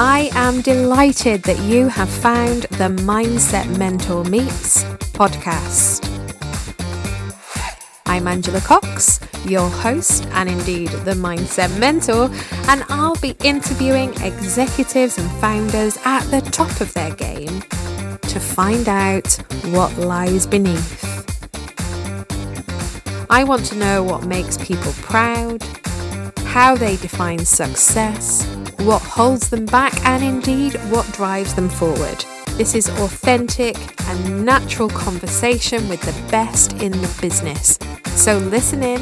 I am delighted that you have found the Mindset Mentor Meets podcast. I'm Angela Cox, your host and indeed the Mindset Mentor, and I'll be interviewing executives and founders at the top of their game to find out what lies beneath. I want to know what makes people proud, how they define success what holds them back, and indeed what drives them forward. This is authentic and natural conversation with the best in the business. So listen in,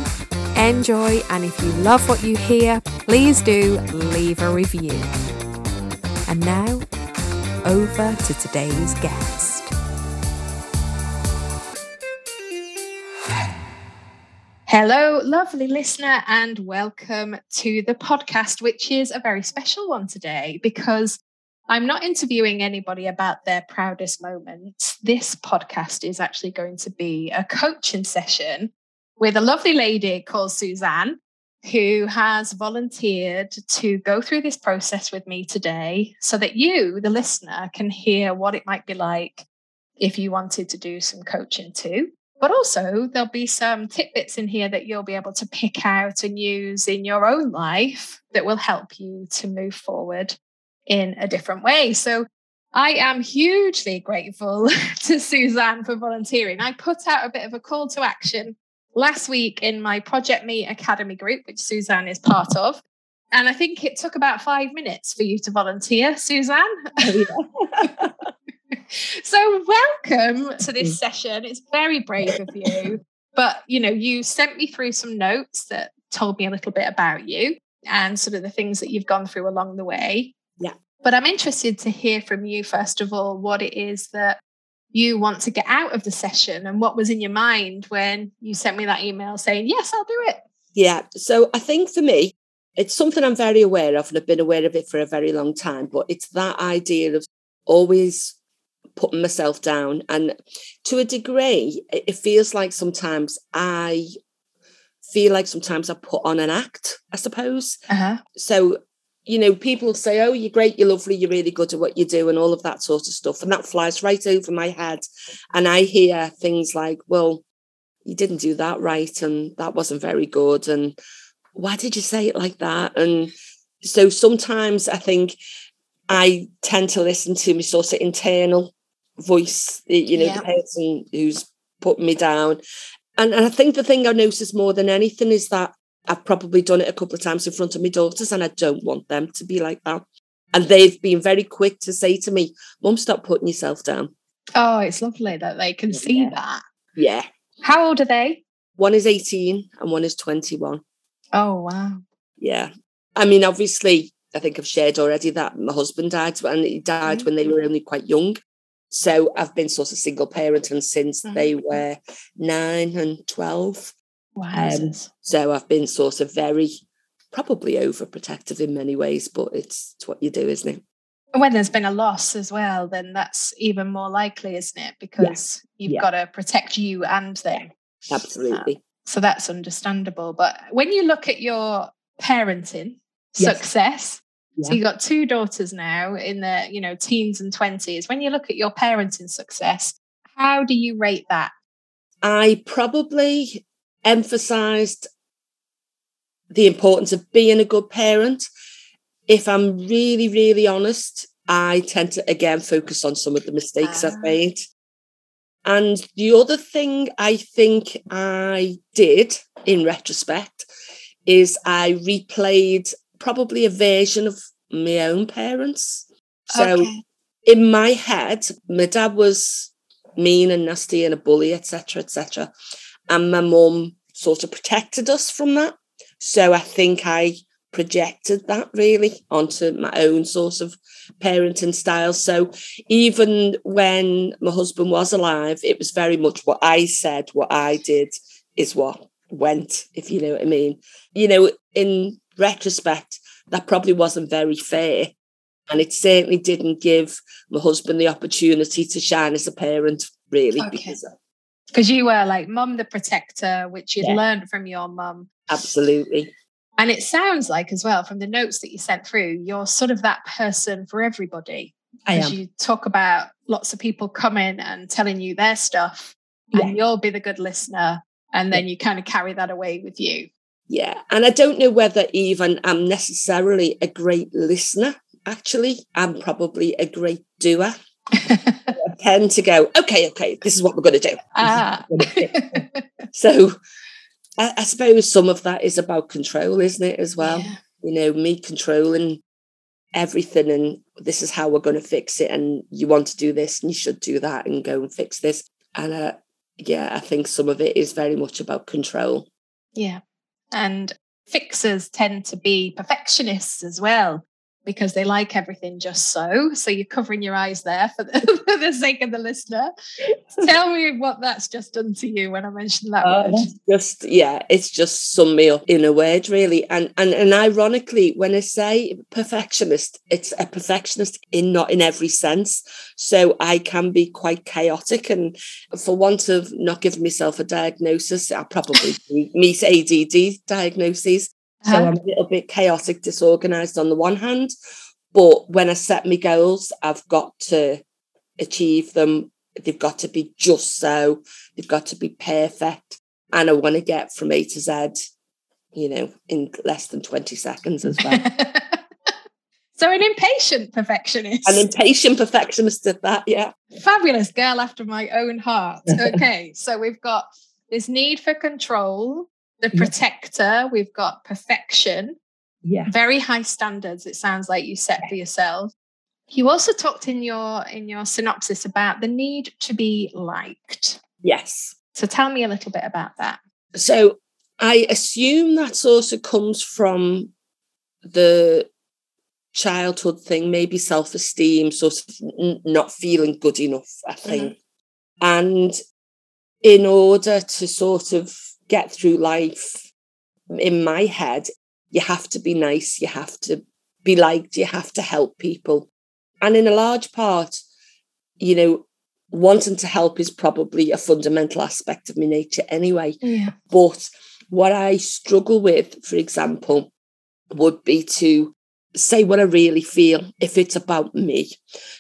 enjoy, and if you love what you hear, please do leave a review. And now, over to today's guest. Hello, lovely listener, and welcome to the podcast, which is a very special one today because I'm not interviewing anybody about their proudest moments. This podcast is actually going to be a coaching session with a lovely lady called Suzanne, who has volunteered to go through this process with me today so that you, the listener, can hear what it might be like if you wanted to do some coaching too. But also, there'll be some tidbits in here that you'll be able to pick out and use in your own life that will help you to move forward in a different way. So, I am hugely grateful to Suzanne for volunteering. I put out a bit of a call to action last week in my Project Me Academy group, which Suzanne is part of. And I think it took about five minutes for you to volunteer, Suzanne. Oh, yeah. so welcome to this mm. session. It's very brave of you. But you know, you sent me through some notes that told me a little bit about you and sort of the things that you've gone through along the way. Yeah. But I'm interested to hear from you, first of all, what it is that you want to get out of the session and what was in your mind when you sent me that email saying, Yes, I'll do it. Yeah. So I think for me, it's something I'm very aware of and I've been aware of it for a very long time, but it's that idea of always putting myself down. And to a degree, it feels like sometimes I feel like sometimes I put on an act, I suppose. Uh-huh. So, you know, people say, oh, you're great, you're lovely, you're really good at what you do, and all of that sort of stuff. And that flies right over my head. And I hear things like, well, you didn't do that right, and that wasn't very good. And why did you say it like that? And so sometimes I think I tend to listen to my sort of internal voice, you know, yeah. the person who's putting me down. And, and I think the thing I notice more than anything is that I've probably done it a couple of times in front of my daughters, and I don't want them to be like that. And they've been very quick to say to me, Mum, stop putting yourself down. Oh, it's lovely that they can see yeah. that. Yeah. How old are they? One is 18 and one is 21. Oh, wow. Yeah. I mean, obviously, I think I've shared already that my husband died and he died mm-hmm. when they were only quite young. So I've been sort of single parent and since mm-hmm. they were nine and 12. Wow. Um, so I've been sort of very, probably overprotective in many ways, but it's, it's what you do, isn't it? When there's been a loss as well, then that's even more likely, isn't it? Because yeah. you've yeah. got to protect you and them. Absolutely. Uh, so that's understandable. But when you look at your parenting yes. success, yeah. So you've got two daughters now in the, you know, teens and 20s. When you look at your parenting success, how do you rate that? I probably emphasized the importance of being a good parent. If I'm really, really honest, I tend to again focus on some of the mistakes I've ah. made. And the other thing I think I did in retrospect is I replayed probably a version of my own parents. So okay. in my head, my dad was mean and nasty and a bully, etc., etc. And my mum sort of protected us from that. So I think I projected that really onto my own sort of parenting style. So even when my husband was alive, it was very much what I said, what I did is what went, if you know what I mean. You know, in retrospect, that probably wasn't very fair. And it certainly didn't give my husband the opportunity to shine as a parent, really. Okay. Because because you were like mum the protector, which you'd yeah. learned from your mum. Absolutely. And it sounds like, as well, from the notes that you sent through, you're sort of that person for everybody. I As am. you talk about lots of people coming and telling you their stuff, Yeah. and you'll be the good listener. And then you kind of carry that away with you. Yeah. And I don't know whether even I'm necessarily a great listener. Actually, I'm probably a great doer. I tend to go, okay, okay, this is what we're going to do. ah. So I, I suppose some of that is about control, isn't it, as well? Yeah. You know, me controlling everything and this is how we're going to fix it. And you want to do this and you should do that and go and fix this. And uh, yeah, I think some of it is very much about control. Yeah. And fixers tend to be perfectionists as well because they like everything just so. So you're covering your eyes there for the, for the sake of the listener. Tell me what that's just done to you when I mentioned that Uh, word. just yeah, it's just sum me up in a word, really. And and and ironically, when I say perfectionist, it's a perfectionist in not in every sense. So I can be quite chaotic, and for want of not giving myself a diagnosis, I probably meet ADD diagnoses. So Uh-huh. I'm a little bit chaotic, disorganized on the one hand, but when I set my goals, I've got to achieve them. They've got to be just so. They've got to be perfect. And I want to get from A to Z, you know, in less than 20 seconds as well. so an impatient perfectionist. An impatient perfectionist at that, yeah. Fabulous girl after my own heart. Okay, so we've got this need for control, the Yeah. protector, we've got perfection, Yeah. very high standards it sounds like you set for yourself. You also talked in your in your synopsis about the need to be liked. Yes. So tell me a little bit about that. So I assume that also comes from the childhood thing, maybe self esteem, sort of n- not feeling good enough, I mm-hmm. think. And in order to sort of get through life, in my head, you have to be nice, you have to be liked, you have to help people. And in a large part, you know, wanting to help is probably a fundamental aspect of my nature anyway. Yeah. But what I struggle with, for example, would be to say what I really feel if it's about me.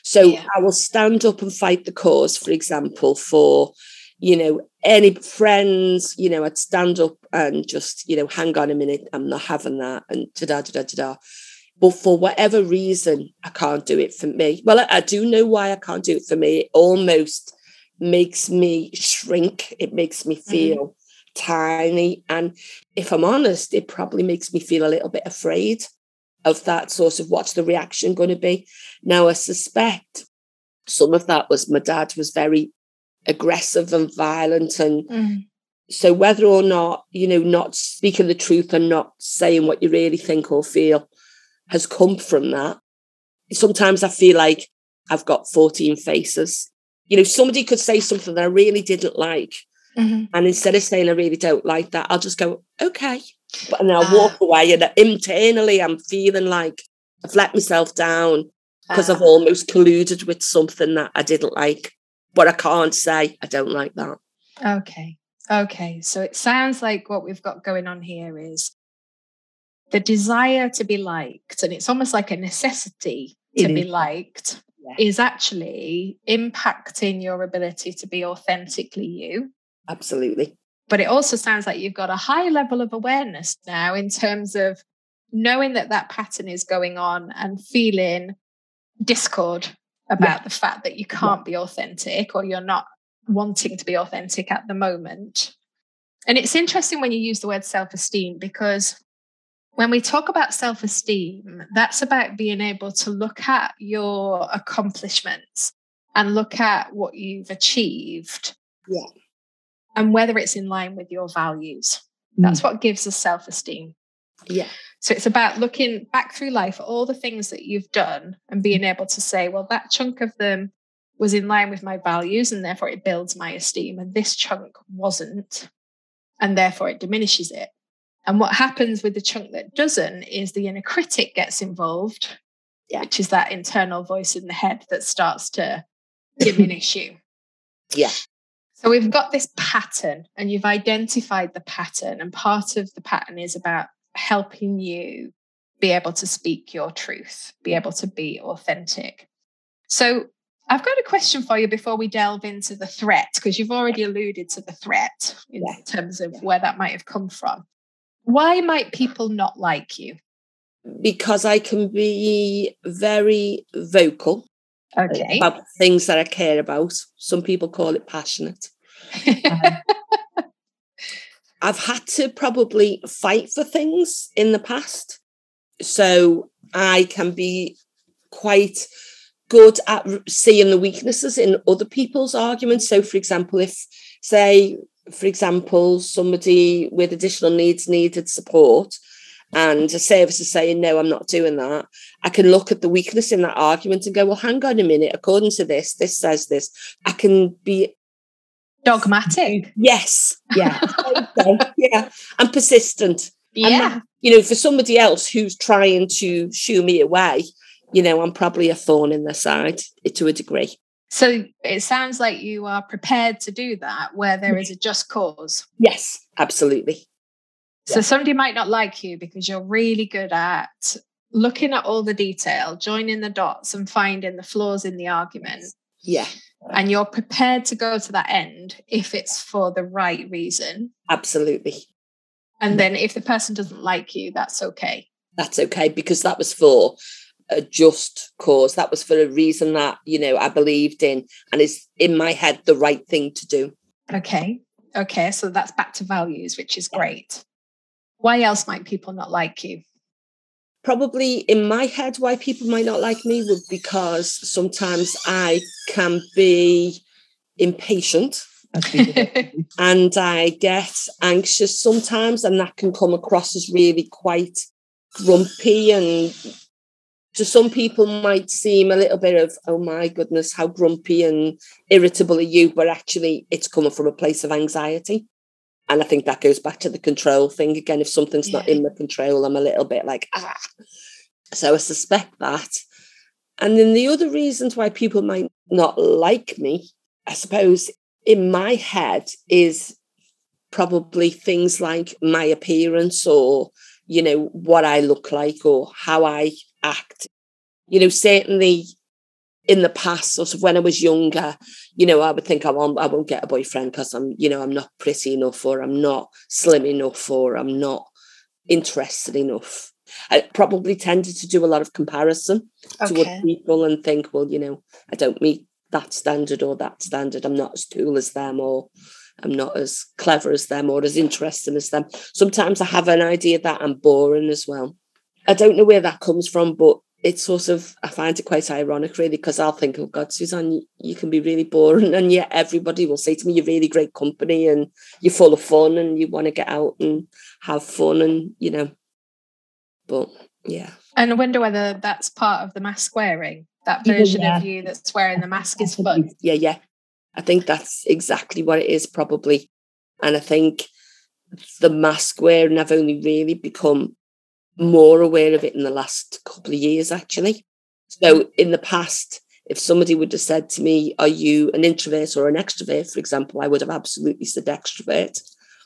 So Yeah. I will stand up and fight the cause, for example, for, you know, any friends, you know, I'd stand up and just, you know, hang on a minute, I'm not having that, and da da da da da. But for whatever reason, I can't do it for me. Well, I, I do know why I can't do it for me. It almost makes me shrink. It makes me mm-hmm. feel tiny. And if I'm honest, it probably makes me feel a little bit afraid of that sort of what's the reaction going to be. Now, I suspect some of that was my dad was very aggressive and violent. And Mm. so, whether or not, you know, not speaking the truth and not saying what you really think or feel has come from that. Sometimes I feel like I've got 14 faces. You know, somebody could say something that I really didn't like. Mhm. And instead of saying I really don't like that, I'll just go, okay. But and I'll Ah. walk away and internally I'm feeling like I've let myself down because I've Ah. almost colluded with something that I didn't like. But I can't say I don't like that. Okay. Okay. So it sounds like what we've got going on here is the desire to be liked, and it's almost like a necessity to It be is. liked, Yeah. is actually impacting your ability to be authentically you. Absolutely. But it also sounds like you've got a high level of awareness now in terms of knowing that that pattern is going on and feeling discord about the fact that you can't be authentic or you're not wanting to be authentic at the moment. And it's interesting when you use the word self esteem because when we talk about self esteem, that's about being able to look at your accomplishments and look at what you've achieved. Yeah. And whether it's in line with your values. Mm. That's what gives us self esteem. Yeah. So it's about looking back through life at all the things that you've done and being able to say, well, that chunk of them was in line with my values and therefore it builds my esteem. And this chunk wasn't. And therefore it diminishes it. And what happens with the chunk that doesn't is the inner critic gets involved, Yeah. which is that internal voice in the head that starts to diminish you. Yeah. So we've got this pattern, and you've identified the pattern, and part of the pattern is about helping you be able to speak your truth, be able to be authentic. So, I've got a question for you before we delve into the threat, because you've already alluded to the threat in yeah. terms of where that might have come from. Why might people not like you? Because I can be very vocal okay. about things that I care about. Some people call it passionate. Um, I've had to probably fight for things in the past. So I can be quite good at seeing the weaknesses in other people's arguments. So, for example, if, say, for example, somebody with additional needs needed support and a service is saying, no, I'm not doing that, I can look at the weakness in that argument and go, well, hang on a minute, according to this, this says this. I can be dogmatic. Yes. Yeah. yeah. I'm persistent. Yeah. And you know, for somebody else who's trying to shoo me away, you know, I'm probably a thorn in their side to a degree. So it sounds like you are prepared to do that where there is a just cause. Yes, absolutely. So yeah. somebody might not like you because you're really good at looking at all the detail, joining the dots and finding the flaws in the argument. Yeah. And you're prepared to go to that end if it's for the right reason. Absolutely. And then if the person doesn't like you, that's okay. That's okay because that was for a just cause. That was for a reason that, you know, I believed in and is in my head the right thing to do. Okay. Okay. So that's back to values, which is great. Why else might people not like you? Probably in my head, why people might not like me would because sometimes I can be impatient. And I get anxious sometimes, and that can come across as really quite grumpy and to some people might seem a little bit of oh my goodness how grumpy and irritable are you? But actually it's coming from a place of anxiety and i think that goes back to the control thing again if something's yeah. not in my control i'm a little bit like ah so i suspect that and then the other reasons why people might not like me i suppose in my head is probably things like my appearance or you know what i look like or how i act. You know, certainly in the past, sort of when I was younger, you know, I would think I won't, I won't get a boyfriend because I'm, you know, I'm not pretty enough or I'm not slim enough or I'm not interested enough. I probably tended to do a lot of comparison okay. to other people and think, well, you know, I don't meet that standard or that standard. I'm not as cool as them or I'm not as clever as them or as interesting as them. Sometimes I have an idea that I'm boring as well. I don't know where that comes from, but it's sort of I find it quite ironic really because I'll think, oh God, Suzanne, you, can be really boring, and yet everybody will say to me, you're really great company and you're full of fun and you want to get out and have fun and you know, but yeah. And I wonder whether that's part of the mask wearing. That version yeah. of you that's wearing the mask is fun. Yeah, yeah. I think that's exactly what it is, probably. And I think the mask wearing I've only really become more aware of it in the last couple of years, actually. So in the past, if somebody would have said to me, Are you an introvert or an extrovert, for example, I would have absolutely said extrovert.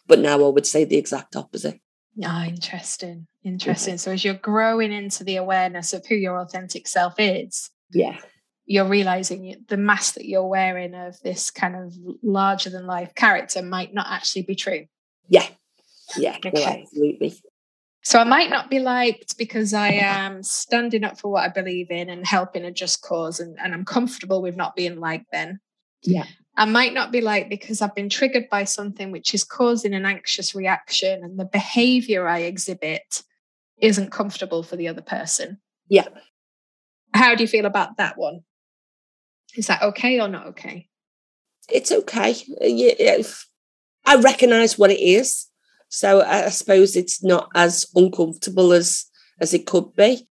But now I would say the exact opposite. Ah, oh, interesting. Interesting. Yeah. So as you're growing into the awareness of who your authentic self is, yeah, you're realizing the mask that you're wearing of this kind of larger than life character might not actually be true. Yeah. Yeah. Okay. No, absolutely. So I might not be liked because I am standing up for what I believe in and helping a just cause, and, and I'm comfortable with not being liked then. Yeah. I might not be liked because I've been triggered by something which is causing an anxious reaction, and the behavior I exhibit isn't comfortable for the other person. Yeah. How do you feel about that one? Is that okay or not okay? It's okay. Yeah, I recognize what it is. So I suppose it's not as uncomfortable as as it could be.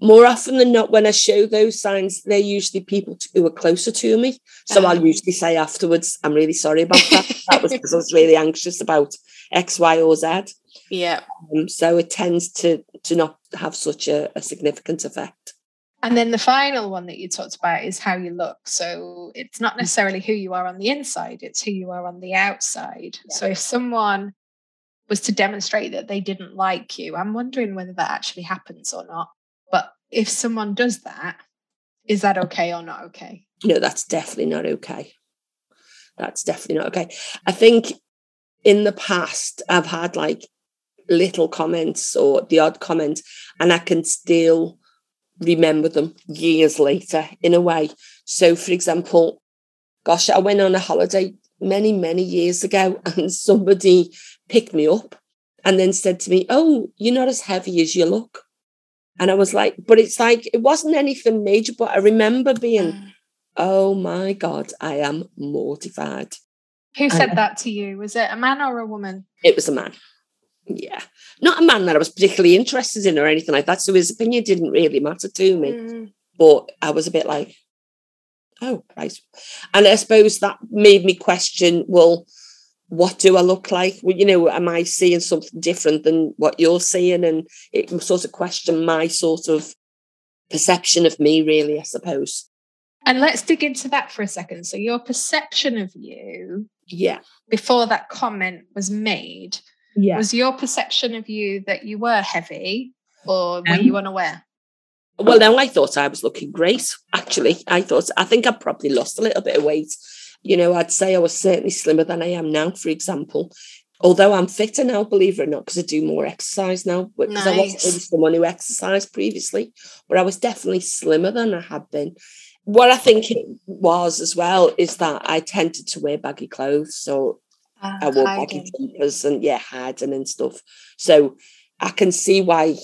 More often than not, when I show those signs, they're usually people who are closer to me. So I'll ah. usually say afterwards, I'm really sorry about that. that was because I was really anxious about X, Y, or Z. Yeah. Um, so it tends to to not have such a, a significant effect. And then the final one that you talked about is how you look. So it's not necessarily who you are on the inside, it's who you are on the outside. Yeah. So if someone was to demonstrate that they didn't like you. I'm wondering whether that actually happens or not. But if someone does that, is that okay or not okay? No, that's definitely not okay. That's definitely not okay. I think in the past, I've had like little comments or the odd comment, and I can still remember them years later in a way. So, for example, gosh, I went on a holiday many, many years ago, and somebody picked me up and then said to me, Oh, you're not as heavy as you look. And I was like, But it's like, it wasn't anything major, but I remember being, mm. Oh my God, I am mortified. Who said that to you? Was it a man or a woman? It was a man. Yeah. Not a man that I was particularly interested in or anything like that. So his opinion didn't really matter to me. Mm. But I was a bit like, oh, right. And I suppose that made me question, well, what do I look like? Well, you know, am I seeing something different than what you're seeing? And it sort of question my sort of perception of me, really, I suppose. And let's dig into that for a second. So, your perception of you, yeah, before that comment was made, yeah, was your perception of you that you were heavy, or were um, you unaware? Well, now I thought I was looking great. Actually, I thought I think I probably lost a little bit of weight. You know, I'd say I was certainly slimmer than I am now, for example. Although I'm fitter now, believe it or not, because I do more exercise now. Because nice. I wasn't really someone who exercised previously, but I was definitely slimmer than I had been. What I think it was as well is that I tended to wear baggy clothes. So uh, I wore hiding. baggy jumpers and yeah, hiding and stuff. So I can see why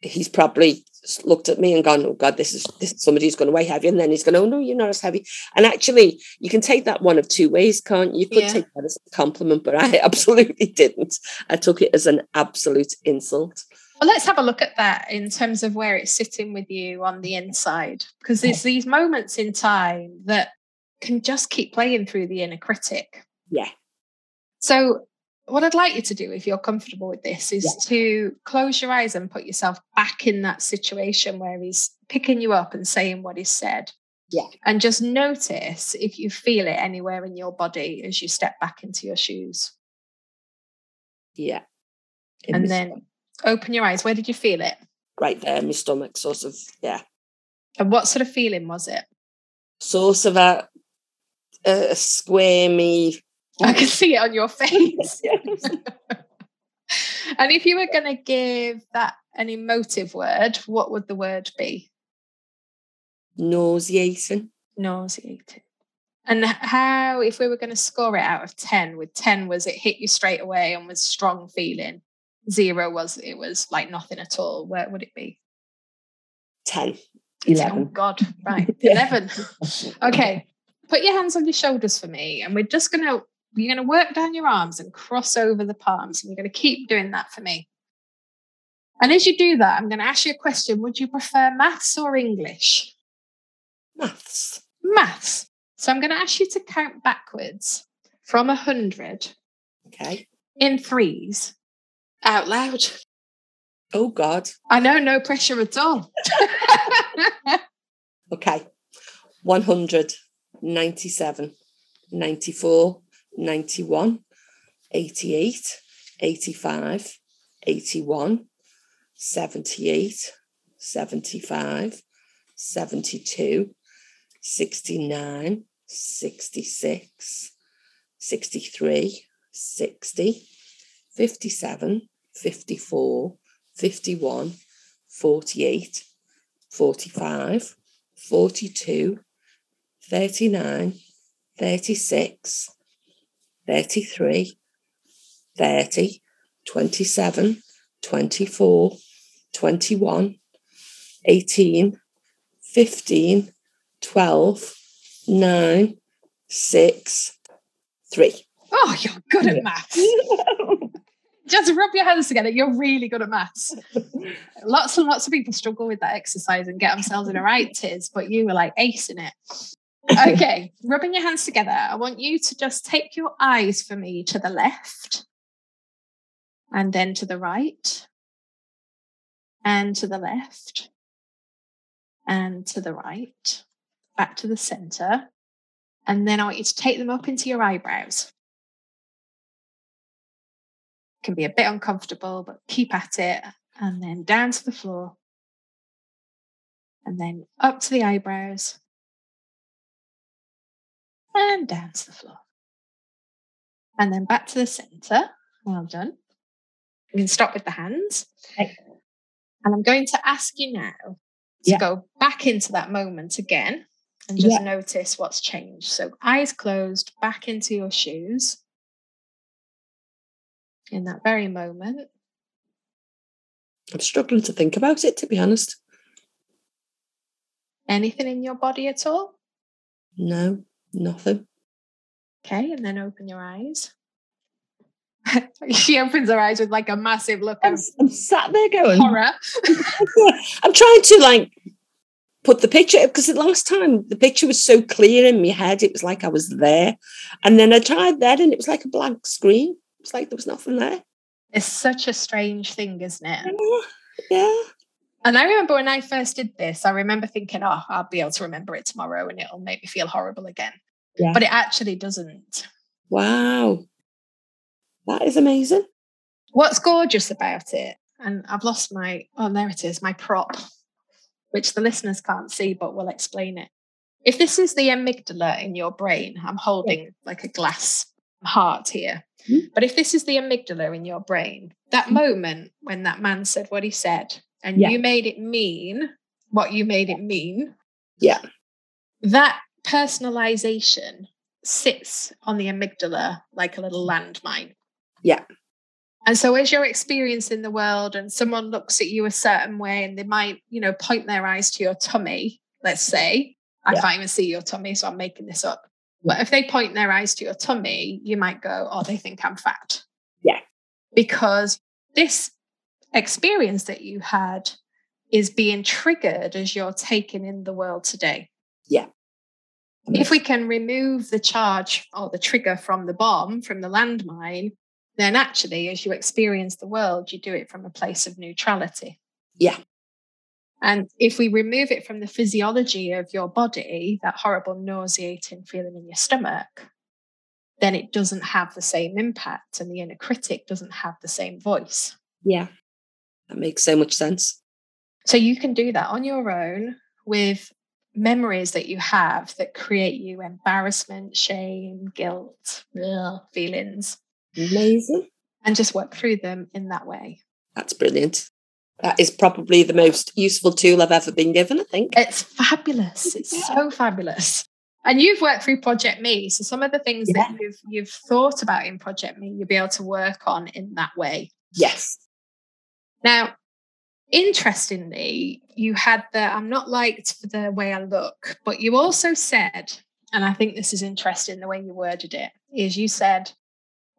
he's probably looked at me and gone, "Oh God, this is this somebody who's going to weigh heavy," and then he's going, "Oh no, you're not as heavy." And actually, you can take that one of two ways, can't you? You could yeah. take that as a compliment, but I absolutely didn't. I took it as an absolute insult. Well, let's have a look at that in terms of where it's sitting with you on the inside, because there's these moments in time that can just keep playing through the inner critic. Yeah. So what I'd like you to do, if you're comfortable with this, is yeah. to close your eyes and put yourself back in that situation where he's picking you up and saying what he said. Yeah. And just notice if you feel it anywhere in your body as you step back into your shoes. Yeah. In and then stomach. open your eyes. Where did you feel it? Right there, my stomach, sort of, yeah. And what sort of feeling was it? Sort of a, a squirmy, I can see it on your face. and if you were going to give that an emotive word, what would the word be? Nauseating. Nauseating. And how, if we were going to score it out of 10, with 10 was it hit you straight away and was strong feeling, zero was it was like nothing at all, where would it be? 10. 11. Oh, God, right. 11. okay. Put your hands on your shoulders for me, and we're just going to you're going to work down your arms and cross over the palms. And you're going to keep doing that for me. And as you do that, I'm going to ask you a question. Would you prefer maths or English? Maths. Maths. So I'm going to ask you to count backwards from 100. Okay. In threes out loud. Oh, God. I know, no pressure at all. okay. 197, 94, 91, 88, 85, 81, 78, 75, 72, 69, 66, 63, 60, 57, 54, 51, 48, 45, 42, 39, 36, 33, 30, 27, 24, 21, 18, 15, 12, 9, 6, 3. Oh, you're good at maths. Just rub your hands together. You're really good at maths. lots and lots of people struggle with that exercise and get themselves in a right tiz, but you were like acing it okay, rubbing your hands together. I want you to just take your eyes for me to the left and then to the right and to the left and to the right, back to the center. And then I want you to take them up into your eyebrows. can be a bit uncomfortable, but keep at it. And then down to the floor. And then up to the eyebrows. And down to the floor. And then back to the center. Well done. You can stop with the hands. Okay. And I'm going to ask you now to Yeah. go back into that moment again and just Yeah. notice what's changed. So, eyes closed, back into your shoes in that very moment. I'm struggling to think about it, to be honest. Anything in your body at all? No, nothing. Okay, and then open your eyes. she opens her eyes with like a massive look I'm, I'm sat there going, horror. I'm trying to like put the picture because the last time the picture was so clear in my head, it was like I was there. And then I tried that and it was like a blank screen. It's like there was nothing there. It's such a strange thing, isn't it? Yeah. And I remember when I first did this, I remember thinking, oh, I'll be able to remember it tomorrow and it'll make me feel horrible again. Yeah. But it actually doesn't. Wow. That is amazing. What's gorgeous about it, and I've lost my, oh, there it is, my prop, which the listeners can't see, but we'll explain it. If this is the amygdala in your brain, I'm holding like a glass heart here. Mhm. But if this is the amygdala in your brain, that moment when that man said what he said, and Yeah. you made it mean what you made it mean, Yeah. that personalization sits on the amygdala like a little landmine. Yeah. And so as you're experiencing the world and someone looks at you a certain way and they might, you know, point their eyes to your tummy, let's say, I Yeah. can't even see your tummy, so I'm making this up. But if they point their eyes to your tummy, you might go, oh, they think I'm fat. Yeah. Because this experience that you had is being triggered as you're taking in the world today. Yeah. If we can remove the charge or the trigger from the bomb, from the landmine, then actually, as you experience the world, you do it from a place of neutrality. Yeah. And if we remove it from the physiology of your body, that horrible nauseating feeling in your stomach, then it doesn't have the same impact and the inner critic doesn't have the same voice. Yeah. That makes so much sense. So you can do that on your own with memories that you have that create you embarrassment, shame, guilt, ugh, feelings, Amazing. and just work through them in that way. That's brilliant. That is probably the most useful tool I've ever been given, I think. It's fabulous. It's Yeah. so fabulous. And you've worked through Project Me. So some of the things that you've you've thought about in Project Me, you'll be able to work on in that way. Yes. Now, interestingly, you had the I'm not liked for the way I look, but you also said, and I think this is interesting the way you worded it, is you said,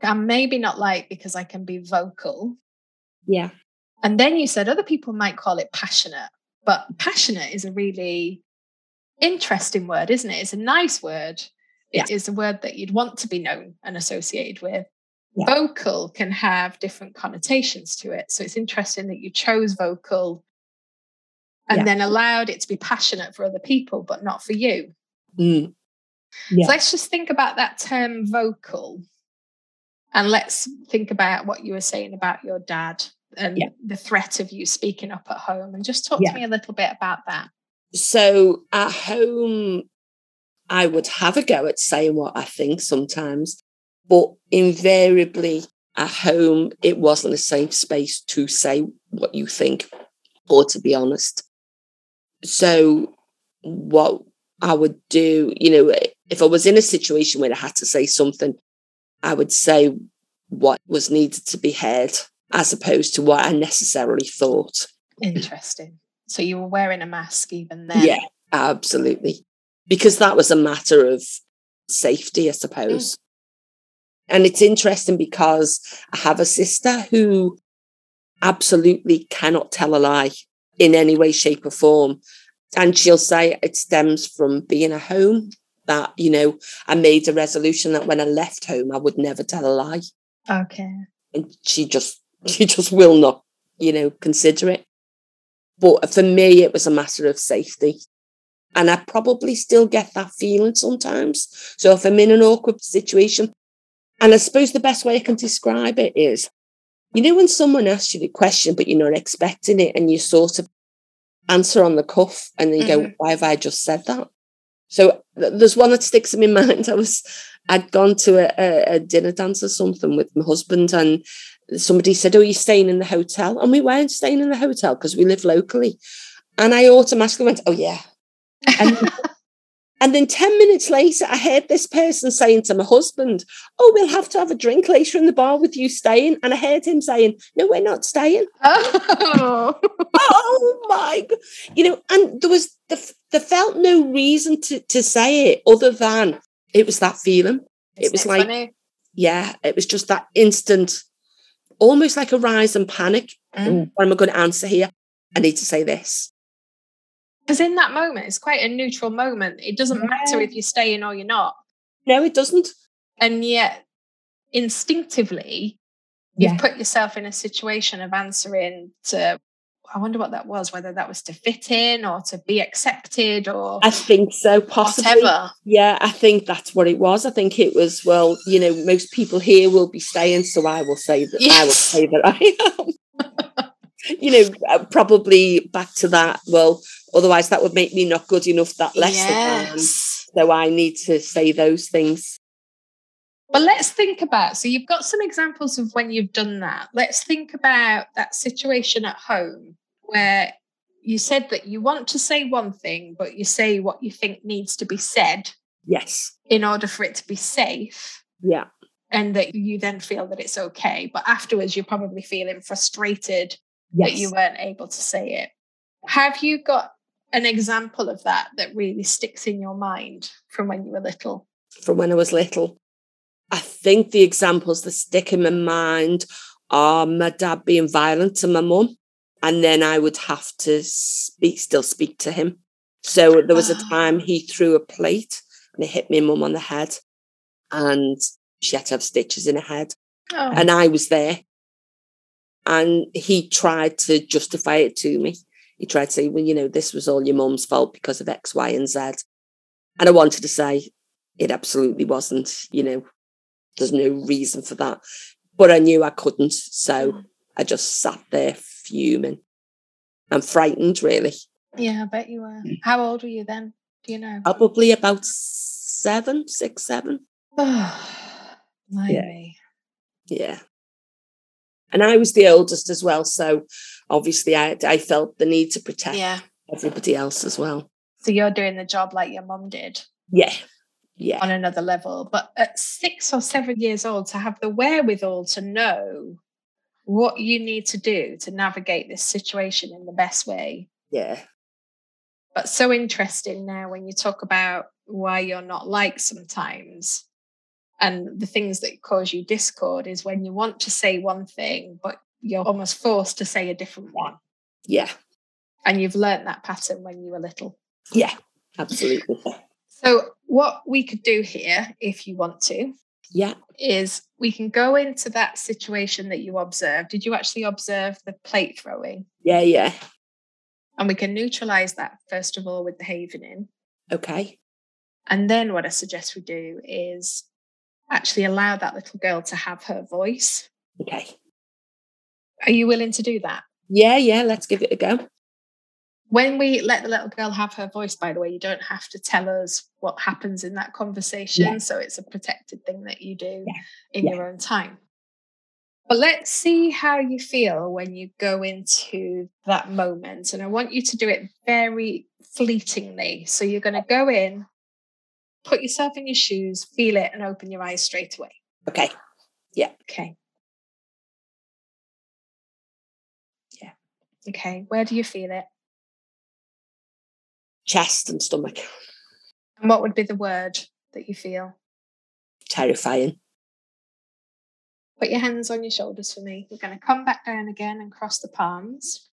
I'm maybe not liked because I can be vocal. Yeah. And then you said other people might call it passionate, but passionate is a really interesting word, isn't it? It's a nice word. Yeah. It is a word that you'd want to be known and associated with. Yeah. Vocal can have different connotations to it. So it's interesting that you chose vocal and Yeah. then allowed it to be passionate for other people, but not for you. Mm. Yeah. So let's just think about that term vocal. And let's think about what you were saying about your dad and the threat of you speaking up at home. And just talk to me a little bit about that. So at home, I would have a go at saying what I think sometimes, but invariably at home, it wasn't a safe space to say what you think or to be honest. So, what I would do, you know, if I was in a situation where I had to say something, I would say what was needed to be heard as opposed to what I necessarily thought. Interesting. So you were wearing a mask even then. Yeah, absolutely. Because that was a matter of safety, I suppose. Mm. And it's interesting because I have a sister who absolutely cannot tell a lie in any way, shape, or form. And she'll say it stems from being at home that, you know, I made a resolution that when I left home, I would never tell a lie. Okay. And she just, she just will not, you know, consider it. But for me, it was a matter of safety. And I probably still get that feeling sometimes. So if I'm in an awkward situation, and I suppose the best way I can describe it is You know, when someone asks you the question, but you're not expecting it, and you sort of answer on the cuff, and then you mm-hmm. go, Why have I just said that? So th- there's one that sticks in my mind. I was, I'd gone to a, a, a dinner dance or something with my husband, and somebody said, Oh, you're staying in the hotel? And we weren't staying in the hotel because we live locally. And I automatically went, Oh, yeah. And And then 10 minutes later, I heard this person saying to my husband, Oh, we'll have to have a drink later in the bar with you staying. And I heard him saying, No, we're not staying. Oh, oh my God. You know, and there was, the, there felt no reason to, to say it other than it was that feeling. Isn't it was it like, funny? yeah, it was just that instant, almost like a rise and panic. Mm. What am I going to answer here? I need to say this because in that moment it's quite a neutral moment it doesn't yeah. matter if you're staying or you're not no it doesn't and yet instinctively you've put yourself in a situation of answering to I wonder what that was, whether that was to fit in or to be accepted or I think so, possibly. Whatever. Yeah, I think that's what it was. I think it was, well, you know, most people here will be staying, so I will say that yes. I will say that I am. you know, uh, probably back to that. Well, otherwise that would make me not good enough that lesson. Yes. So I need to say those things. But let's think about so you've got some examples of when you've done that. Let's think about that situation at home where you said that you want to say one thing, but you say what you think needs to be said. Yes. In order for it to be safe. Yeah. And that you then feel that it's okay. But afterwards, you're probably feeling frustrated yes. that you weren't able to say it. Have you got an example of that that really sticks in your mind from when you were little? From when I was little. I think the examples that stick in my mind are my dad being violent to my mum. And then I would have to speak, still speak to him. So there was a ah. time he threw a plate and it hit my mum on the head. And she had to have stitches in her head. Oh. And I was there. And he tried to justify it to me. He tried to say, well, you know, this was all your mum's fault because of X, Y, and Z. And I wanted to say, it absolutely wasn't, you know, there's no reason for that. But I knew I couldn't. So mm. I just sat there fuming and frightened, really. Yeah, I bet you were. How old were you then? Do you know? Probably about seven, six, seven. Oh, yeah. yeah. And I was the oldest as well. So obviously I, I felt the need to protect yeah. everybody else as well. So you're doing the job like your mum did. Yeah. Yeah. On another level. But at six or seven years old, to have the wherewithal to know what you need to do to navigate this situation in the best way. Yeah. But so interesting now when you talk about why you're not like sometimes and the things that cause you discord is when you want to say one thing, but you're almost forced to say a different one. Yeah. And you've learnt that pattern when you were little. Yeah, absolutely. So, what we could do here, if you want to, yeah, is we can go into that situation that you observed. Did you actually observe the plate throwing? Yeah, yeah. And we can neutralize that first of all with the havening. Okay. And then what I suggest we do is actually allow that little girl to have her voice. Okay. Are you willing to do that? Yeah, yeah, let's give it a go. When we let the little girl have her voice, by the way, you don't have to tell us what happens in that conversation. Yeah. So it's a protected thing that you do yeah. in yeah. your own time. But let's see how you feel when you go into that moment. And I want you to do it very fleetingly. So you're going to go in, put yourself in your shoes, feel it, and open your eyes straight away. Okay. Yeah. Okay. Yeah. Okay. Where do you feel it? Chest and stomach. And what would be the word that you feel? Terrifying. Put your hands on your shoulders for me. We're going to come back down again and cross the palms.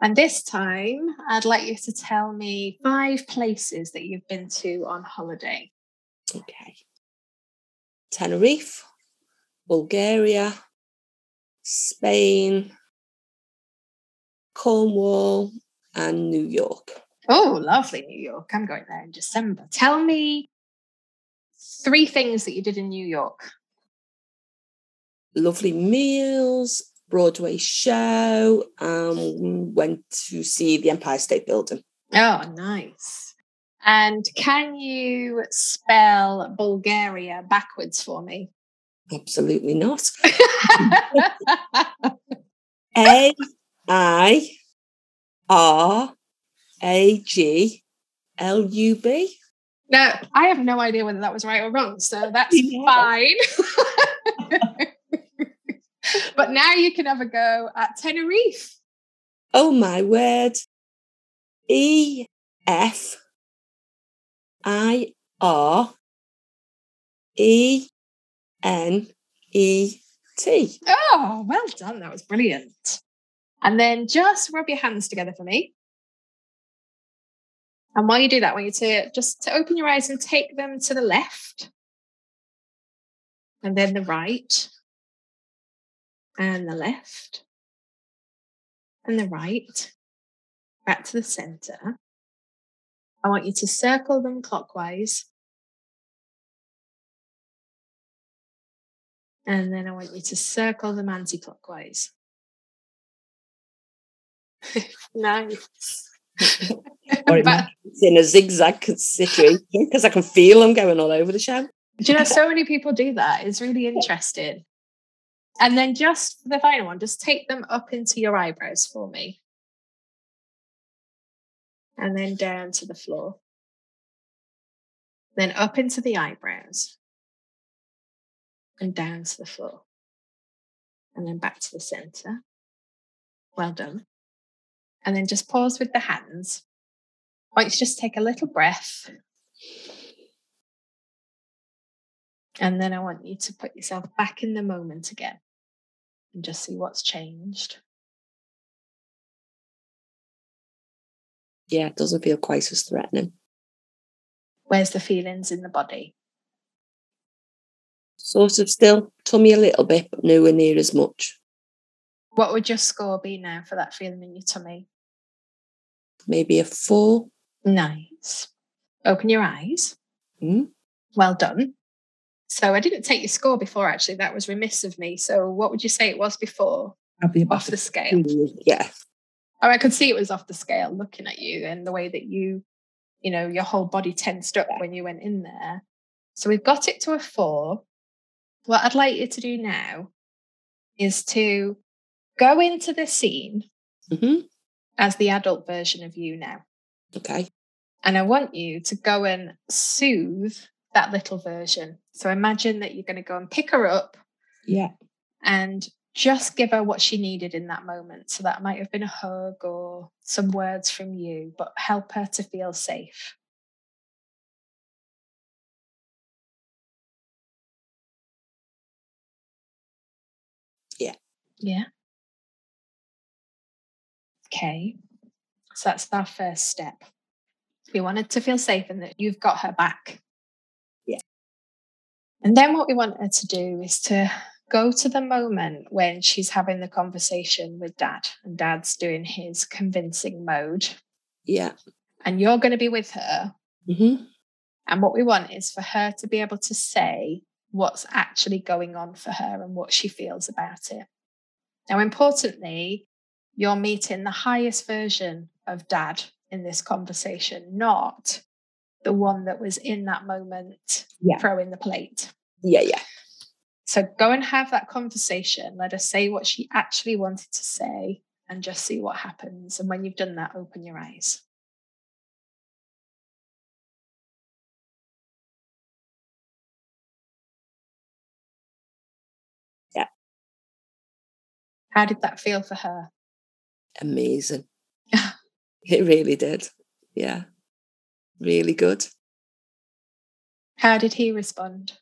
And this time, I'd like you to tell me five places that you've been to on holiday. Okay. Tenerife, Bulgaria, Spain, Cornwall, and New York. Oh, lovely, New York. I'm going there in December. Tell me three things that you did in New York. lovely meals, Broadway show, um, went to see the Empire State Building. Oh, nice. And can you spell Bulgaria backwards for me? Absolutely not. A I R A G L U B. No, I have no idea whether that was right or wrong, so that's fine. but now you can have a go at Tenerife. Oh my word. E F I R E N E T. Oh, well done. That was brilliant. And then just rub your hands together for me. And while you do that, I want you to just to open your eyes and take them to the left. And then the right. And the left. And the right. Back to the center. I want you to circle them clockwise. And then I want you to circle them anti clockwise. nice. But, in a zigzag situation because I can feel them going all over the show. Do you know so many people do that? It's really interesting. And then just for the final one, just take them up into your eyebrows for me. And then down to the floor. Then up into the eyebrows. And down to the floor. And then back to the center. Well done. And then just pause with the hands. To just take a little breath. And then I want you to put yourself back in the moment again and just see what's changed. Yeah, it doesn't feel quite as threatening. Where's the feelings in the body? Sort of still tummy a little bit, but nowhere near as much. What would your score be now for that feeling in your tummy? Maybe a four. Nice. Open your eyes. Mm. Well done. So I didn't take your score before, actually. That was remiss of me. So what would you say it was before? I'd be Off the scale. Yeah. Oh, I could see it was off the scale looking at you and the way that you, you know, your whole body tensed up when you went in there. So we've got it to a four. What I'd like you to do now is to go into the scene mm-hmm. as the adult version of you now. Okay. And I want you to go and soothe that little version. So imagine that you're going to go and pick her up. Yeah. And just give her what she needed in that moment. So that might have been a hug or some words from you, but help her to feel safe. Yeah. Yeah. Okay. So that's our first step. We wanted to feel safe and that you've got her back. And then what we want her to do is to go to the moment when she's having the conversation with dad and dad's doing his convincing mode. Yeah. And you're going to be with her. Mm-hmm. And what we want is for her to be able to say what's actually going on for her and what she feels about it. Now, importantly, you're meeting the highest version of dad in this conversation, not the one that was in that moment yeah. throwing the plate. Yeah, yeah. So go and have that conversation. Let her say what she actually wanted to say and just see what happens. And when you've done that, open your eyes. Yeah. How did that feel for her? Amazing. it really did. Yeah. Really good. How did he respond?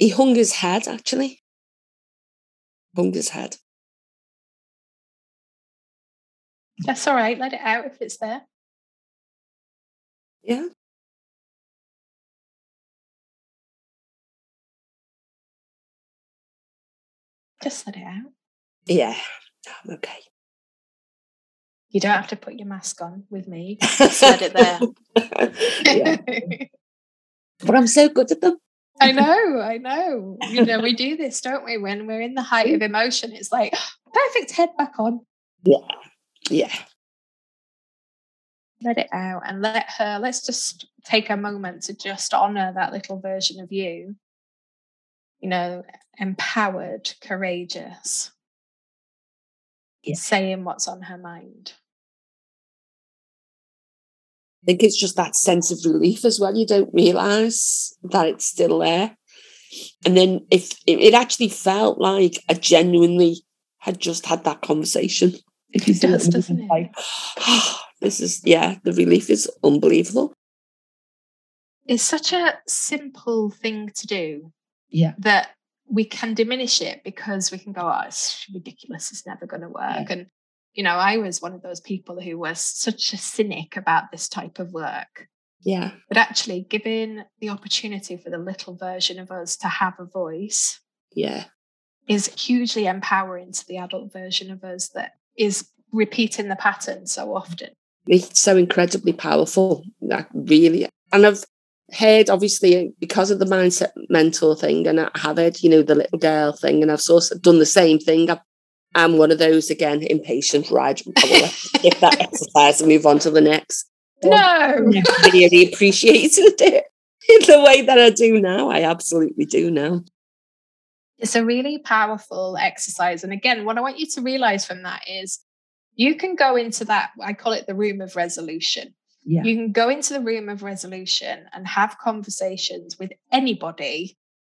He hung his head, actually. Hung his head. That's all right. Let it out if it's there. Yeah. Just let it out. Yeah, I'm okay. You don't have to put your mask on with me. Just let it there. But I'm so good at them. I know, I know. You know, we do this, don't we? When we're in the height of emotion, it's like perfect head back on. Yeah. Yeah. Let it out and let her, let's just take a moment to just honor that little version of you. You know, empowered, courageous, Yeah. saying what's on her mind. I think it's just that sense of relief as well. You don't realize that it's still there. And then if it, it actually felt like I genuinely had just had that conversation. If you It does, doesn't it? Like, this is yeah, the relief is unbelievable. It's such a simple thing to do Yeah. that we can diminish it because we can go, oh, it's ridiculous, it's never going to work. And, you know, I was one of those people who was such a cynic about this type of work. Yeah. But actually, giving the opportunity for the little version of us to have a voice Yeah. is hugely empowering to the adult version of us that is repeating the pattern so often. It's so incredibly powerful. Like really. And I've heard obviously because of the mindset mentor thing and I have heard, you know, the little girl thing, and I've sort of done the same thing. I've, I'm one of those again, impatient, right? I skip that exercise and move on to the next. No. really appreciated it in the way that I do now. I absolutely do now. It's a really powerful exercise. And again, what I want you to realize from that is you can go into that, I call it the room of resolution. Yeah. You can go into the room of resolution and have conversations with anybody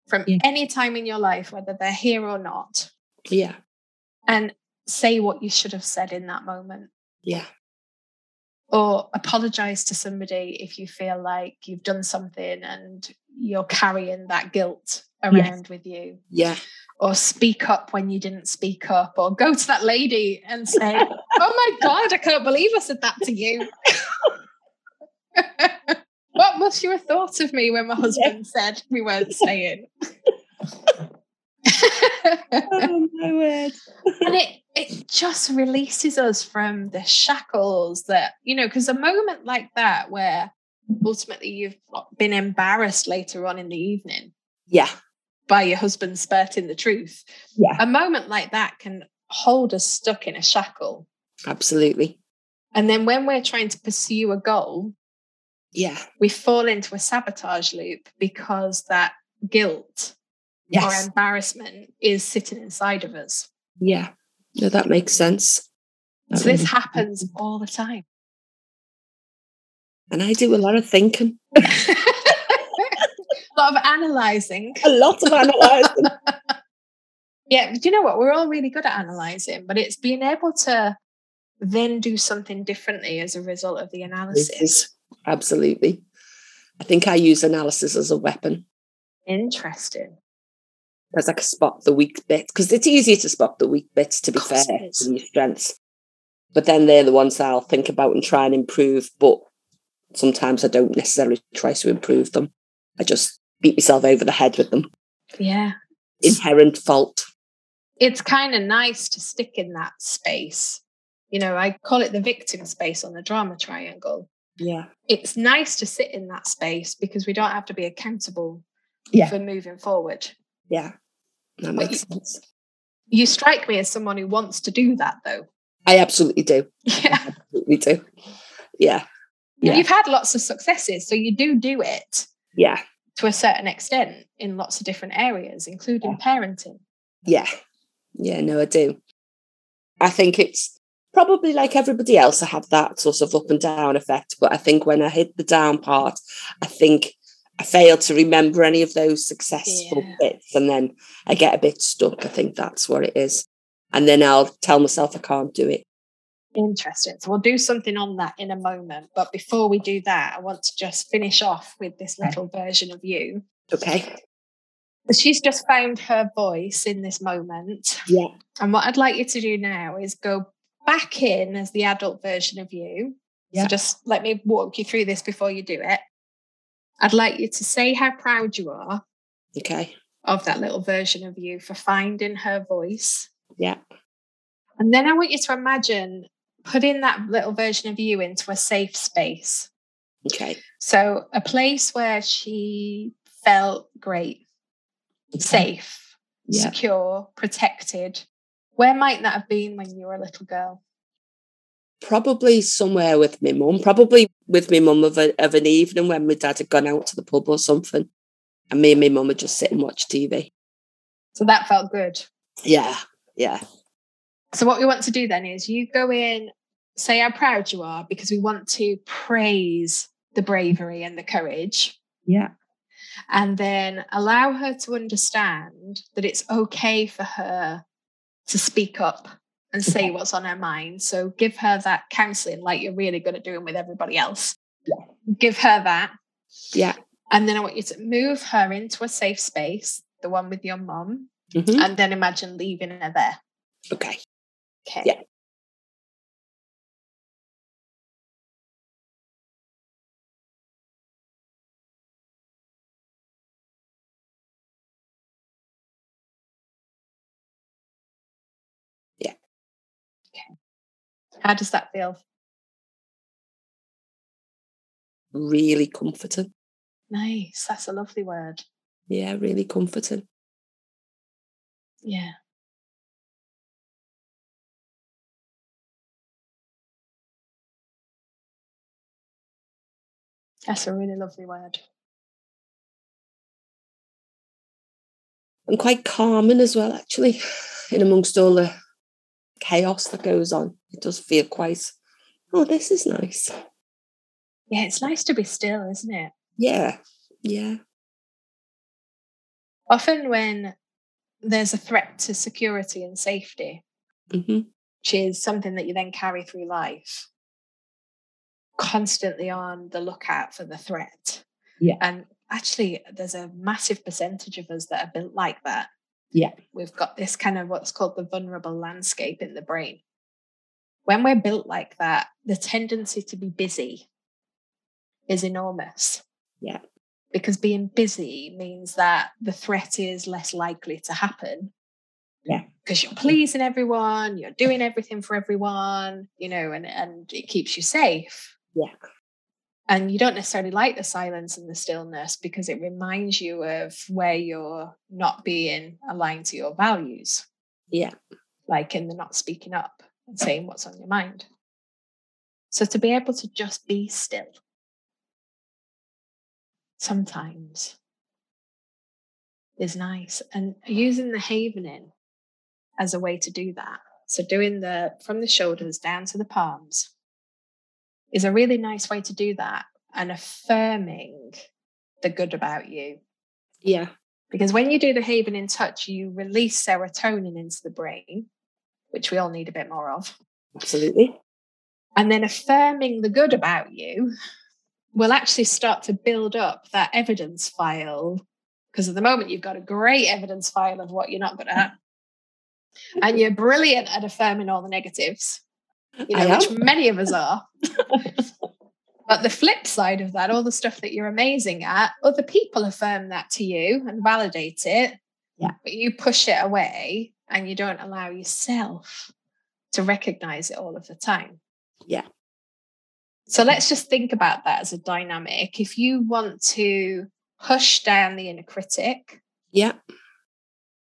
from Yeah. any time in your life, whether they're here or not, Yeah. And say what you should have said in that moment. Yeah. Or apologize to somebody if you feel like you've done something and you're carrying that guilt around with you. Yeah. or speak up when you didn't speak up, or go to that lady and say, Oh my God, I can't believe I said that to you. what must you have thought of me when my husband said we weren't staying? Oh my word. and it it just releases us from the shackles that you know because a moment like that where ultimately you've been embarrassed later on in the evening Yeah. by your husband spurting the truth Yeah. a moment like that can hold us stuck in a shackle Absolutely. and then when we're trying to pursue a goal Yeah. we fall into a sabotage loop because that guilt or embarrassment is sitting inside of us Yeah. No, that makes sense. That so this happens all the time And I do a lot of thinking, a lot of analyzing. a lot of analysing. Yeah, do you know what? We're all really good at analyzing, but it's being able to then do something differently as a result of the analysis. Absolutely. I think I use analysis as a weapon Interesting. Because I can spot the weak bits. Because it's easier to spot the weak bits, to be fair, than your strengths. But then they're the ones I'll think about and try and improve. But sometimes I don't necessarily try to improve them. I just beat myself over the head with them. Yeah. Inherent fault. It's kind of nice to stick in that space. You know, I call it the victim space on the drama triangle. Yeah. It's nice to sit in that space because we don't have to be accountable Yeah. for moving forward. Yeah. That makes sense. You strike me as someone who wants to do that, though. I absolutely do. Yeah. Absolutely do. Yeah. Yeah. You've had lots of successes, so you do do it Yeah. to a certain extent in lots of different areas, including parenting. Yeah. Yeah, no, I do. I think it's probably like everybody else, I have that sort of up and down effect. But I think when I hit the down part, I think I fail to remember any of those successful Yeah. bits and then I get a bit stuck. I think that's what it is. And then I'll tell myself I can't do it. Interesting. So we'll do something on that in a moment. But before we do that, I want to just finish off with this little version of you. Okay. She's just found her voice in this moment. Yeah. And what I'd like you to do now is go back in as the adult version of you. Yeah. So just let me walk you through this before you do it. I'd like you to say how proud you are Okay. of that little version of you for finding her voice. Yeah. And then I want you to imagine putting that little version of you into a safe space. Okay. So, a place where she felt great, Okay. safe, Yeah. secure, protected. Where might that have been when you were a little girl? Probably somewhere with my mum, probably with my mum of, a, of an evening when my dad had gone out to the pub or something. And me and my mum would just sit and watch TV. So that felt good. Yeah, yeah, So what we want to do then is you go in, say how proud you are, because we want to praise the bravery and the courage, yeah, and then allow her to understand that it's okay for her to speak up and say what's on her mind. So give her that counseling like you're really good at doing with everybody else. Yeah. Give her that. yeah. And then I want you to move her into a safe space, the one with your mum, Mhm. and then imagine leaving her there. Okay. Okay. Yeah. How does that feel? Really comforting. Nice. That's a lovely word. Yeah, really comforting. Yeah. That's a really lovely word. And quite calming as well, actually, in amongst all the chaos that goes on. It does feel quite, oh, this is nice. Yeah, it's nice to be still, isn't it? Yeah, yeah, Often when there's a threat to security and safety, hmm which is something that you then carry through life, constantly on the lookout for the threat. Yeah. And actually, there's a massive percentage of us that are built like that. Yeah. We've got this kind of what's called the vulnerable landscape in the brain. When we're built like that, the tendency to be busy is enormous. Yeah. Because being busy means that the threat is less likely to happen. Yeah. Because you're pleasing everyone, you're doing everything for everyone, you know, and, and it keeps you safe. Yeah. And you don't necessarily like the silence and the stillness because it reminds you of where you're not being aligned to your values, yeah, like in the not speaking up and saying what's on your mind. So to be able to just be still sometimes is nice. And using the havening as a way to do that. So doing the from the shoulders down to the palms is a really nice way to do that and affirming the good about you. yeah, Because when you do the havening touch, you release serotonin into the brain, which we all need a bit more of. absolutely. And then affirming the good about you will actually start to build up that evidence file. Because at the moment, you've got a great evidence file of what you're not good at. And you're brilliant at affirming all the negatives, you know, which many of us are. but the flip side of that, all the stuff that you're amazing at, other people affirm that to you and validate it. Yeah. But you push it away and you don't allow yourself to recognize it all of the time. Yeah. So let's just think about that as a dynamic. If you want to push down the inner critic, Yeah,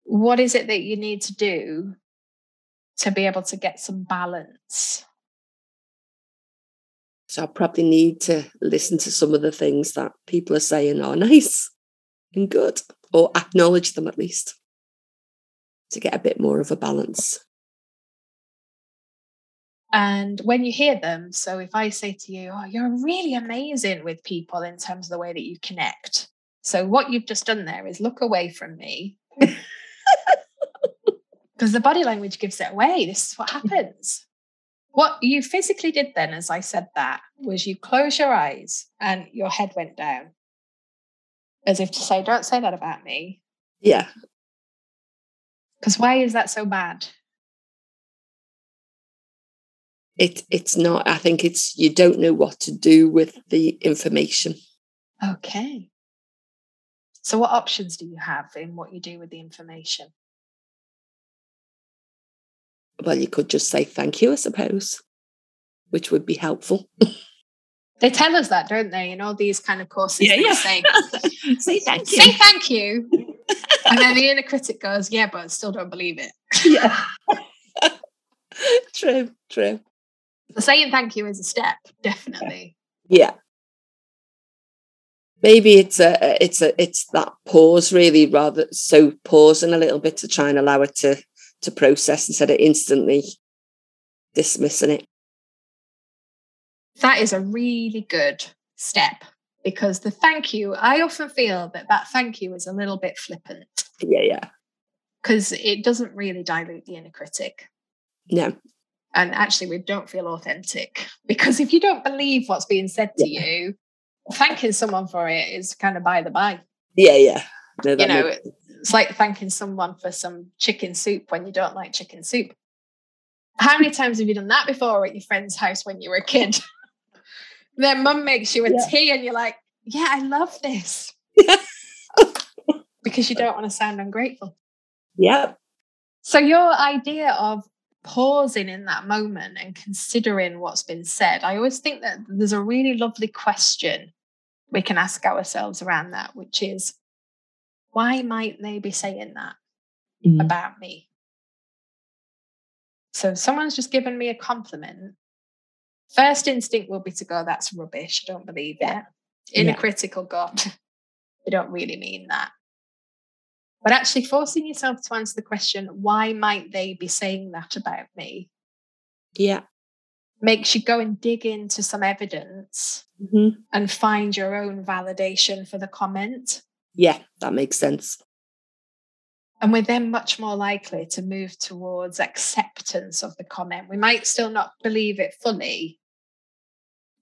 what is it that you need to do to be able to get some balance? so I probably need to listen to some of the things that people are saying are nice and good, or acknowledge them at least to get a bit more of a balance. And when you hear them, so if I say to you, Oh, you're really amazing with people in terms of the way that you connect. So what you've just done there is look away from me. Because the body language gives it away. This is what mm-hmm. happens. What you physically did then, as I said that, was you close your eyes and your head went down. As if to say, Don't say that about me. Yeah, Because why is that so bad? it it's not. I think it's you don't know what to do with the information. Okay. So, what options do you have in what you do with the information? Well, you could just say thank you, I suppose, which would be helpful. They tell us that, don't they? In all these kind of courses, Yeah, they yeah. say Say thank you. Say thank you. and then the inner critic goes, yeah, but I still don't believe it. yeah. true, true. So saying thank you is a step, definitely. Yeah. Maybe it's a it's a it's that pause really rather so pausing a little bit to try and allow it to to process instead of instantly dismissing it. That is a really good step because the thank you, I often feel that that thank you is a little bit flippant. Yeah, yeah. Because it doesn't really dilute the inner critic. No. And actually, we don't feel authentic because if you don't believe what's being said to yeah. you, thanking someone for it is kind of by the by. Yeah, yeah. No, you know, makes... it's like thanking someone for some chicken soup when you don't like chicken soup. How many times have you done that before at your friend's house when you were a kid? Their mum makes you a yeah. tea and you're like, yeah, I love this. because you don't want to sound ungrateful. Yep. So your idea of pausing in that moment and considering what's been said, I always think that there's a really lovely question we can ask ourselves around that, which is why might they be saying that mm. about me? So someone's just given me a compliment First instinct will be to go, that's rubbish. I don't believe it. In yeah. a critical God, they don't really mean that. But actually forcing yourself to answer the question, why might they be saying that about me? Yeah. Makes you go and dig into some evidence mm-hmm. and find your own validation for the comment. Yeah, that makes sense. And we're then much more likely to move towards acceptance of the comment. We might still not believe it fully,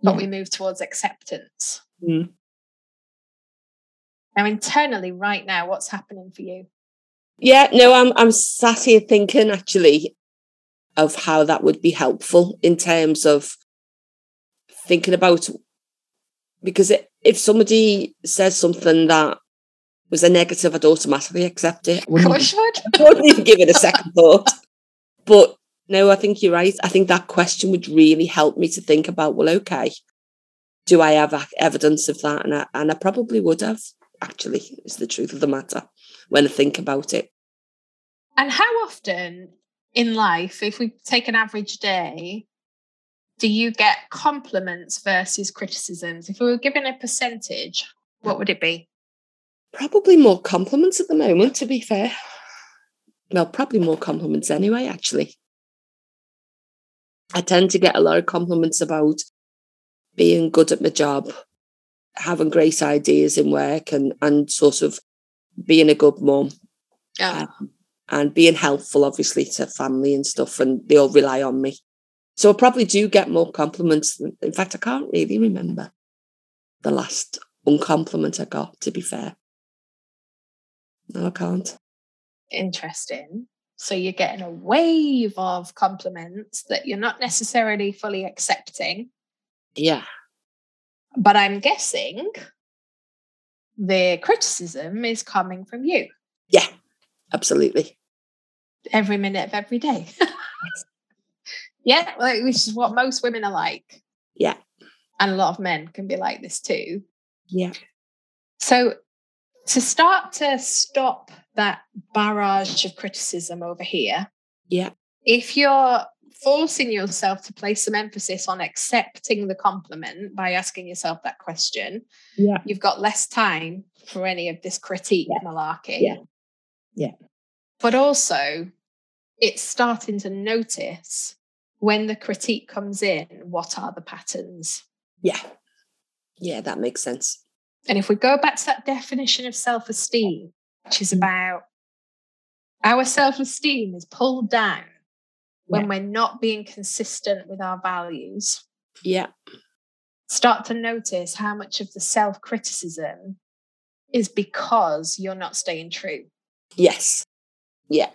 but yeah. we move towards acceptance. Mm. Now, internally, right now, what's happening for you? Yeah, no, I'm I'm sat here thinking actually of how that would be helpful in terms of thinking about because it, if somebody says something that was a negative, I'd automatically accept it. Of course you would. I wouldn't even give it a second thought. But no, I think you're right. I think that question would really help me to think about, well, okay, do I have evidence of that? And I, and I probably would have, actually, is the truth of the matter when I think about it. And how often in life, if we take an average day, do you get compliments versus criticisms? If we were given a percentage, what would it be? Probably more compliments at the moment, to be fair. Well, probably more compliments anyway, actually. I tend to get a lot of compliments about being good at my job, having great ideas in work, and and sort of being a good mum. Yeah. Um, and being helpful, obviously, to family and stuff, and they all rely on me. So I probably do get more compliments. In fact, I can't really remember the last uncompliment I got, to be fair. No, I can't. Interesting. So you're getting a wave of compliments that you're not necessarily fully accepting. Yeah. But I'm guessing the criticism is coming from you. Yeah, absolutely. Every minute of every day. yeah, like, which is what most women are like. Yeah. And a lot of men can be like this too. Yeah. So to start to stop that barrage of criticism over here. Yeah. If you're forcing yourself to place some emphasis on accepting the compliment by asking yourself that question, yeah. you've got less time for any of this critique yeah. malarkey. Yeah. Yeah. But also, it's starting to notice when the critique comes in, what are the patterns? Yeah. Yeah, that makes sense. And if we go back to that definition of self esteem, which is about our self esteem is pulled down when yeah. we're not being consistent with our values. Yeah. Start to notice how much of the self criticism is because you're not staying true. Yes. Yeah.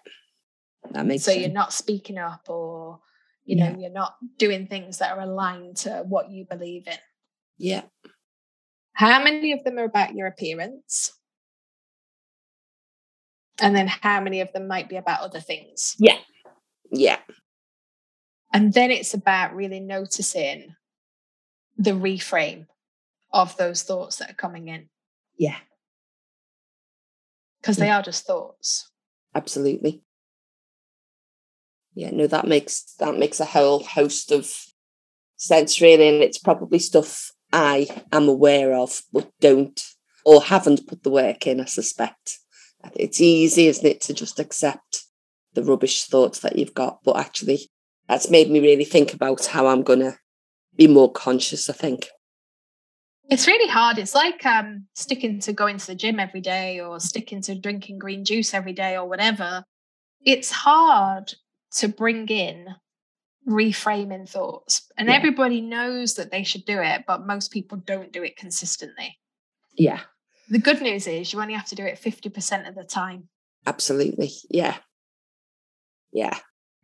That makes sense. so sense. you're not speaking up or you know, you're not doing things that are aligned to what you believe in. Yeah. How many of them are about your appearance? And then how many of them might be about other things? Yeah. Yeah. And then it's about really noticing the reframe of those thoughts that are coming in. Yeah. because they mm. are just thoughts. Absolutely. Yeah, no, that makes that makes a whole host of sense really, and it's probably stuff I am aware of but don't or haven't put the work in, I suspect. It's easy, isn't it, to just accept the rubbish thoughts that you've got, but actually that's made me really think about how I'm gonna be more conscious, I think. It's really hard. It's like um, sticking to going to the gym every day or sticking to drinking green juice every day or whatever. It's hard to bring in reframing thoughts. And yeah. everybody knows that they should do it, but most people don't do it consistently. Yeah. The good news is you only have to do it 50% of the time. Absolutely. Yeah. Yeah.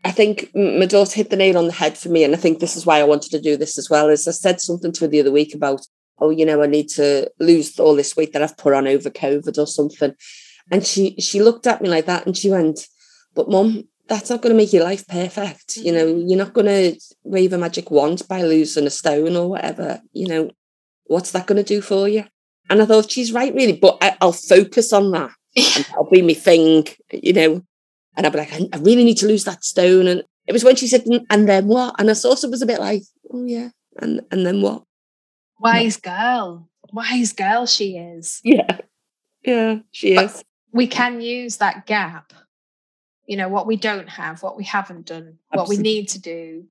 I think my daughter hit the nail on the head for me. And I think this is why I wanted to do this as well. As I said something to her the other week about oh, you know, I need to lose all this weight that I've put on over COVID or something. And she she looked at me like that and she went, But mum, that's not going to make your life perfect. You know, mm-hmm. you're not going to wave a magic wand by losing a stone or whatever. You know, what's that going to do for you? And I thought she's right, really, but I, will focus on that. and that'll be my thing, you know. And I'll be like, I, I really need to lose that stone. And it was when she said, and then what? And I sort of was a bit like, oh yeah, and and then what? Wise girl. Wise girl she is. Yeah. Yeah, she but is. We can use that gap. You know, what we don't have, what we haven't done, Absolutely. what we need to do.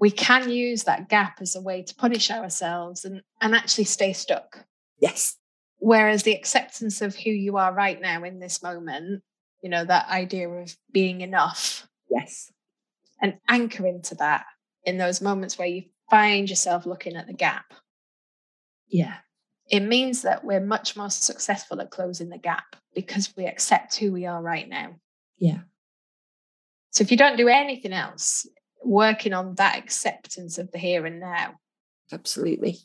We can use that gap as a way to punish ourselves and, and actually stay stuck. Yes. Whereas the acceptance of who you are right now in this moment, you know, that idea of being enough. Yes. And anchor into that in those moments where you find yourself looking at the gap yeah. It means that we're much more successful at closing the gap because we accept who we are right now. Yeah. So if you don't do anything else, working on that acceptance of the here and now. Absolutely.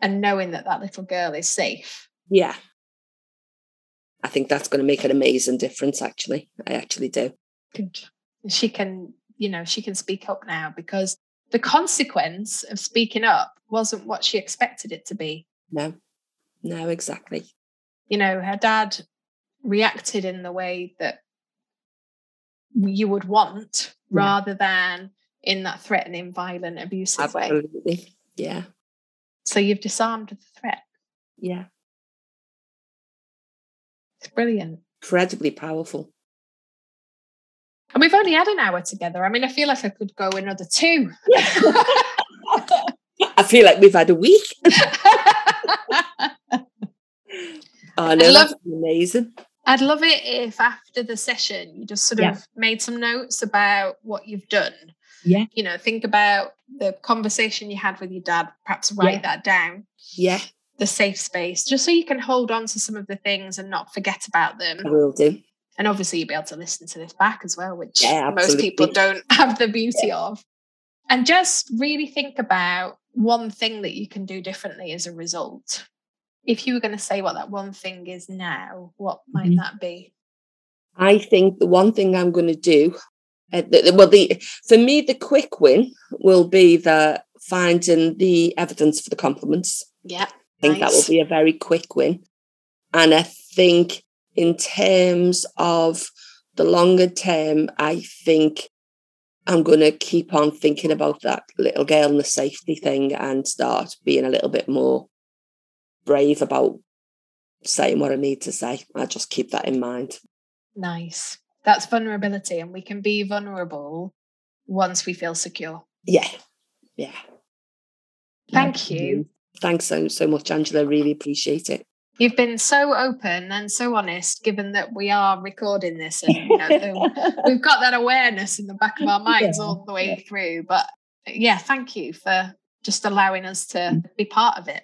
And knowing that that little girl is safe. Yeah. I think that's going to make an amazing difference, actually. I actually do. Good. She can, you know, she can speak up now because the consequence of speaking up wasn't what she expected it to be. No, no, exactly. You know, her dad reacted in the way that you would want yeah. rather than in that threatening, violent, abusive Absolutely. way. Yeah. So you've disarmed the threat. Yeah. It's brilliant. Incredibly powerful. And we've only had an hour together. I mean, I feel like I could go another two. I feel like we've had a week. oh, no, love, amazing. I'd love it if after the session you just sort yeah. of made some notes about what you've done. Yeah. You know, think about the conversation you had with your dad, perhaps write yeah. that down. Yeah. The safe space, just so you can hold on to some of the things and not forget about them. I will do. And obviously, you'll be able to listen to this back as well, which yeah, most people don't have the beauty of. And just really think about one thing that you can do differently as a result. If you were going to say what that one thing is now, what might mm-hmm. that be? I think the one thing I'm going to do, uh, the, well, the for me the quick win will be the finding the evidence for the compliments. Yeah, I think nice. that will be a very quick win, and I think in terms of the longer term, I think I'm going to keep on thinking about that little girl and the safety thing and start being a little bit more brave about saying what I need to say. I just keep that in mind. Nice. That's vulnerability, and we can be vulnerable once we feel secure. Yeah. Yeah. Thank yeah. you. Thanks so so much, Angela. Really appreciate it. You've been so open and so honest, given that we are recording this, and you know, the, we've got that awareness in the back of our minds yeah. all the way through. But yeah, thank you for just allowing us to mm. be part of it.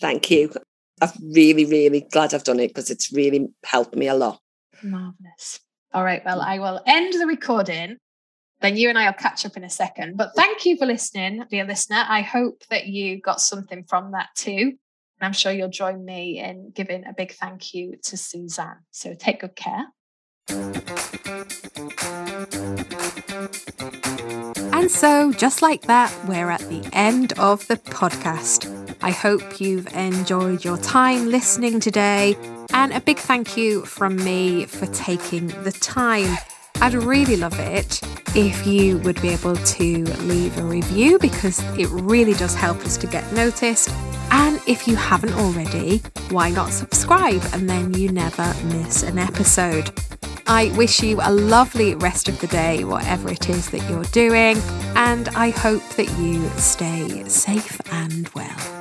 Thank you. I'm really, really glad I've done it because it's really helped me a lot. Marvelous. All right. Well, I will end the recording. Then you and I will catch up in a second. But thank you for listening, dear listener. I hope that you got something from that too. And I'm sure you'll join me in giving a big thank you to Suzanne. So take good care. And so, just like that, we're at the end of the podcast. I hope you've enjoyed your time listening today And a big thank you from me for taking the time. I'd really love it if you would be able to leave a review because it really does help us to get noticed. And if you haven't already, why not subscribe and then you never miss an episode? I wish you a lovely rest of the day, whatever it is that you're doing, and I hope that you stay safe and well.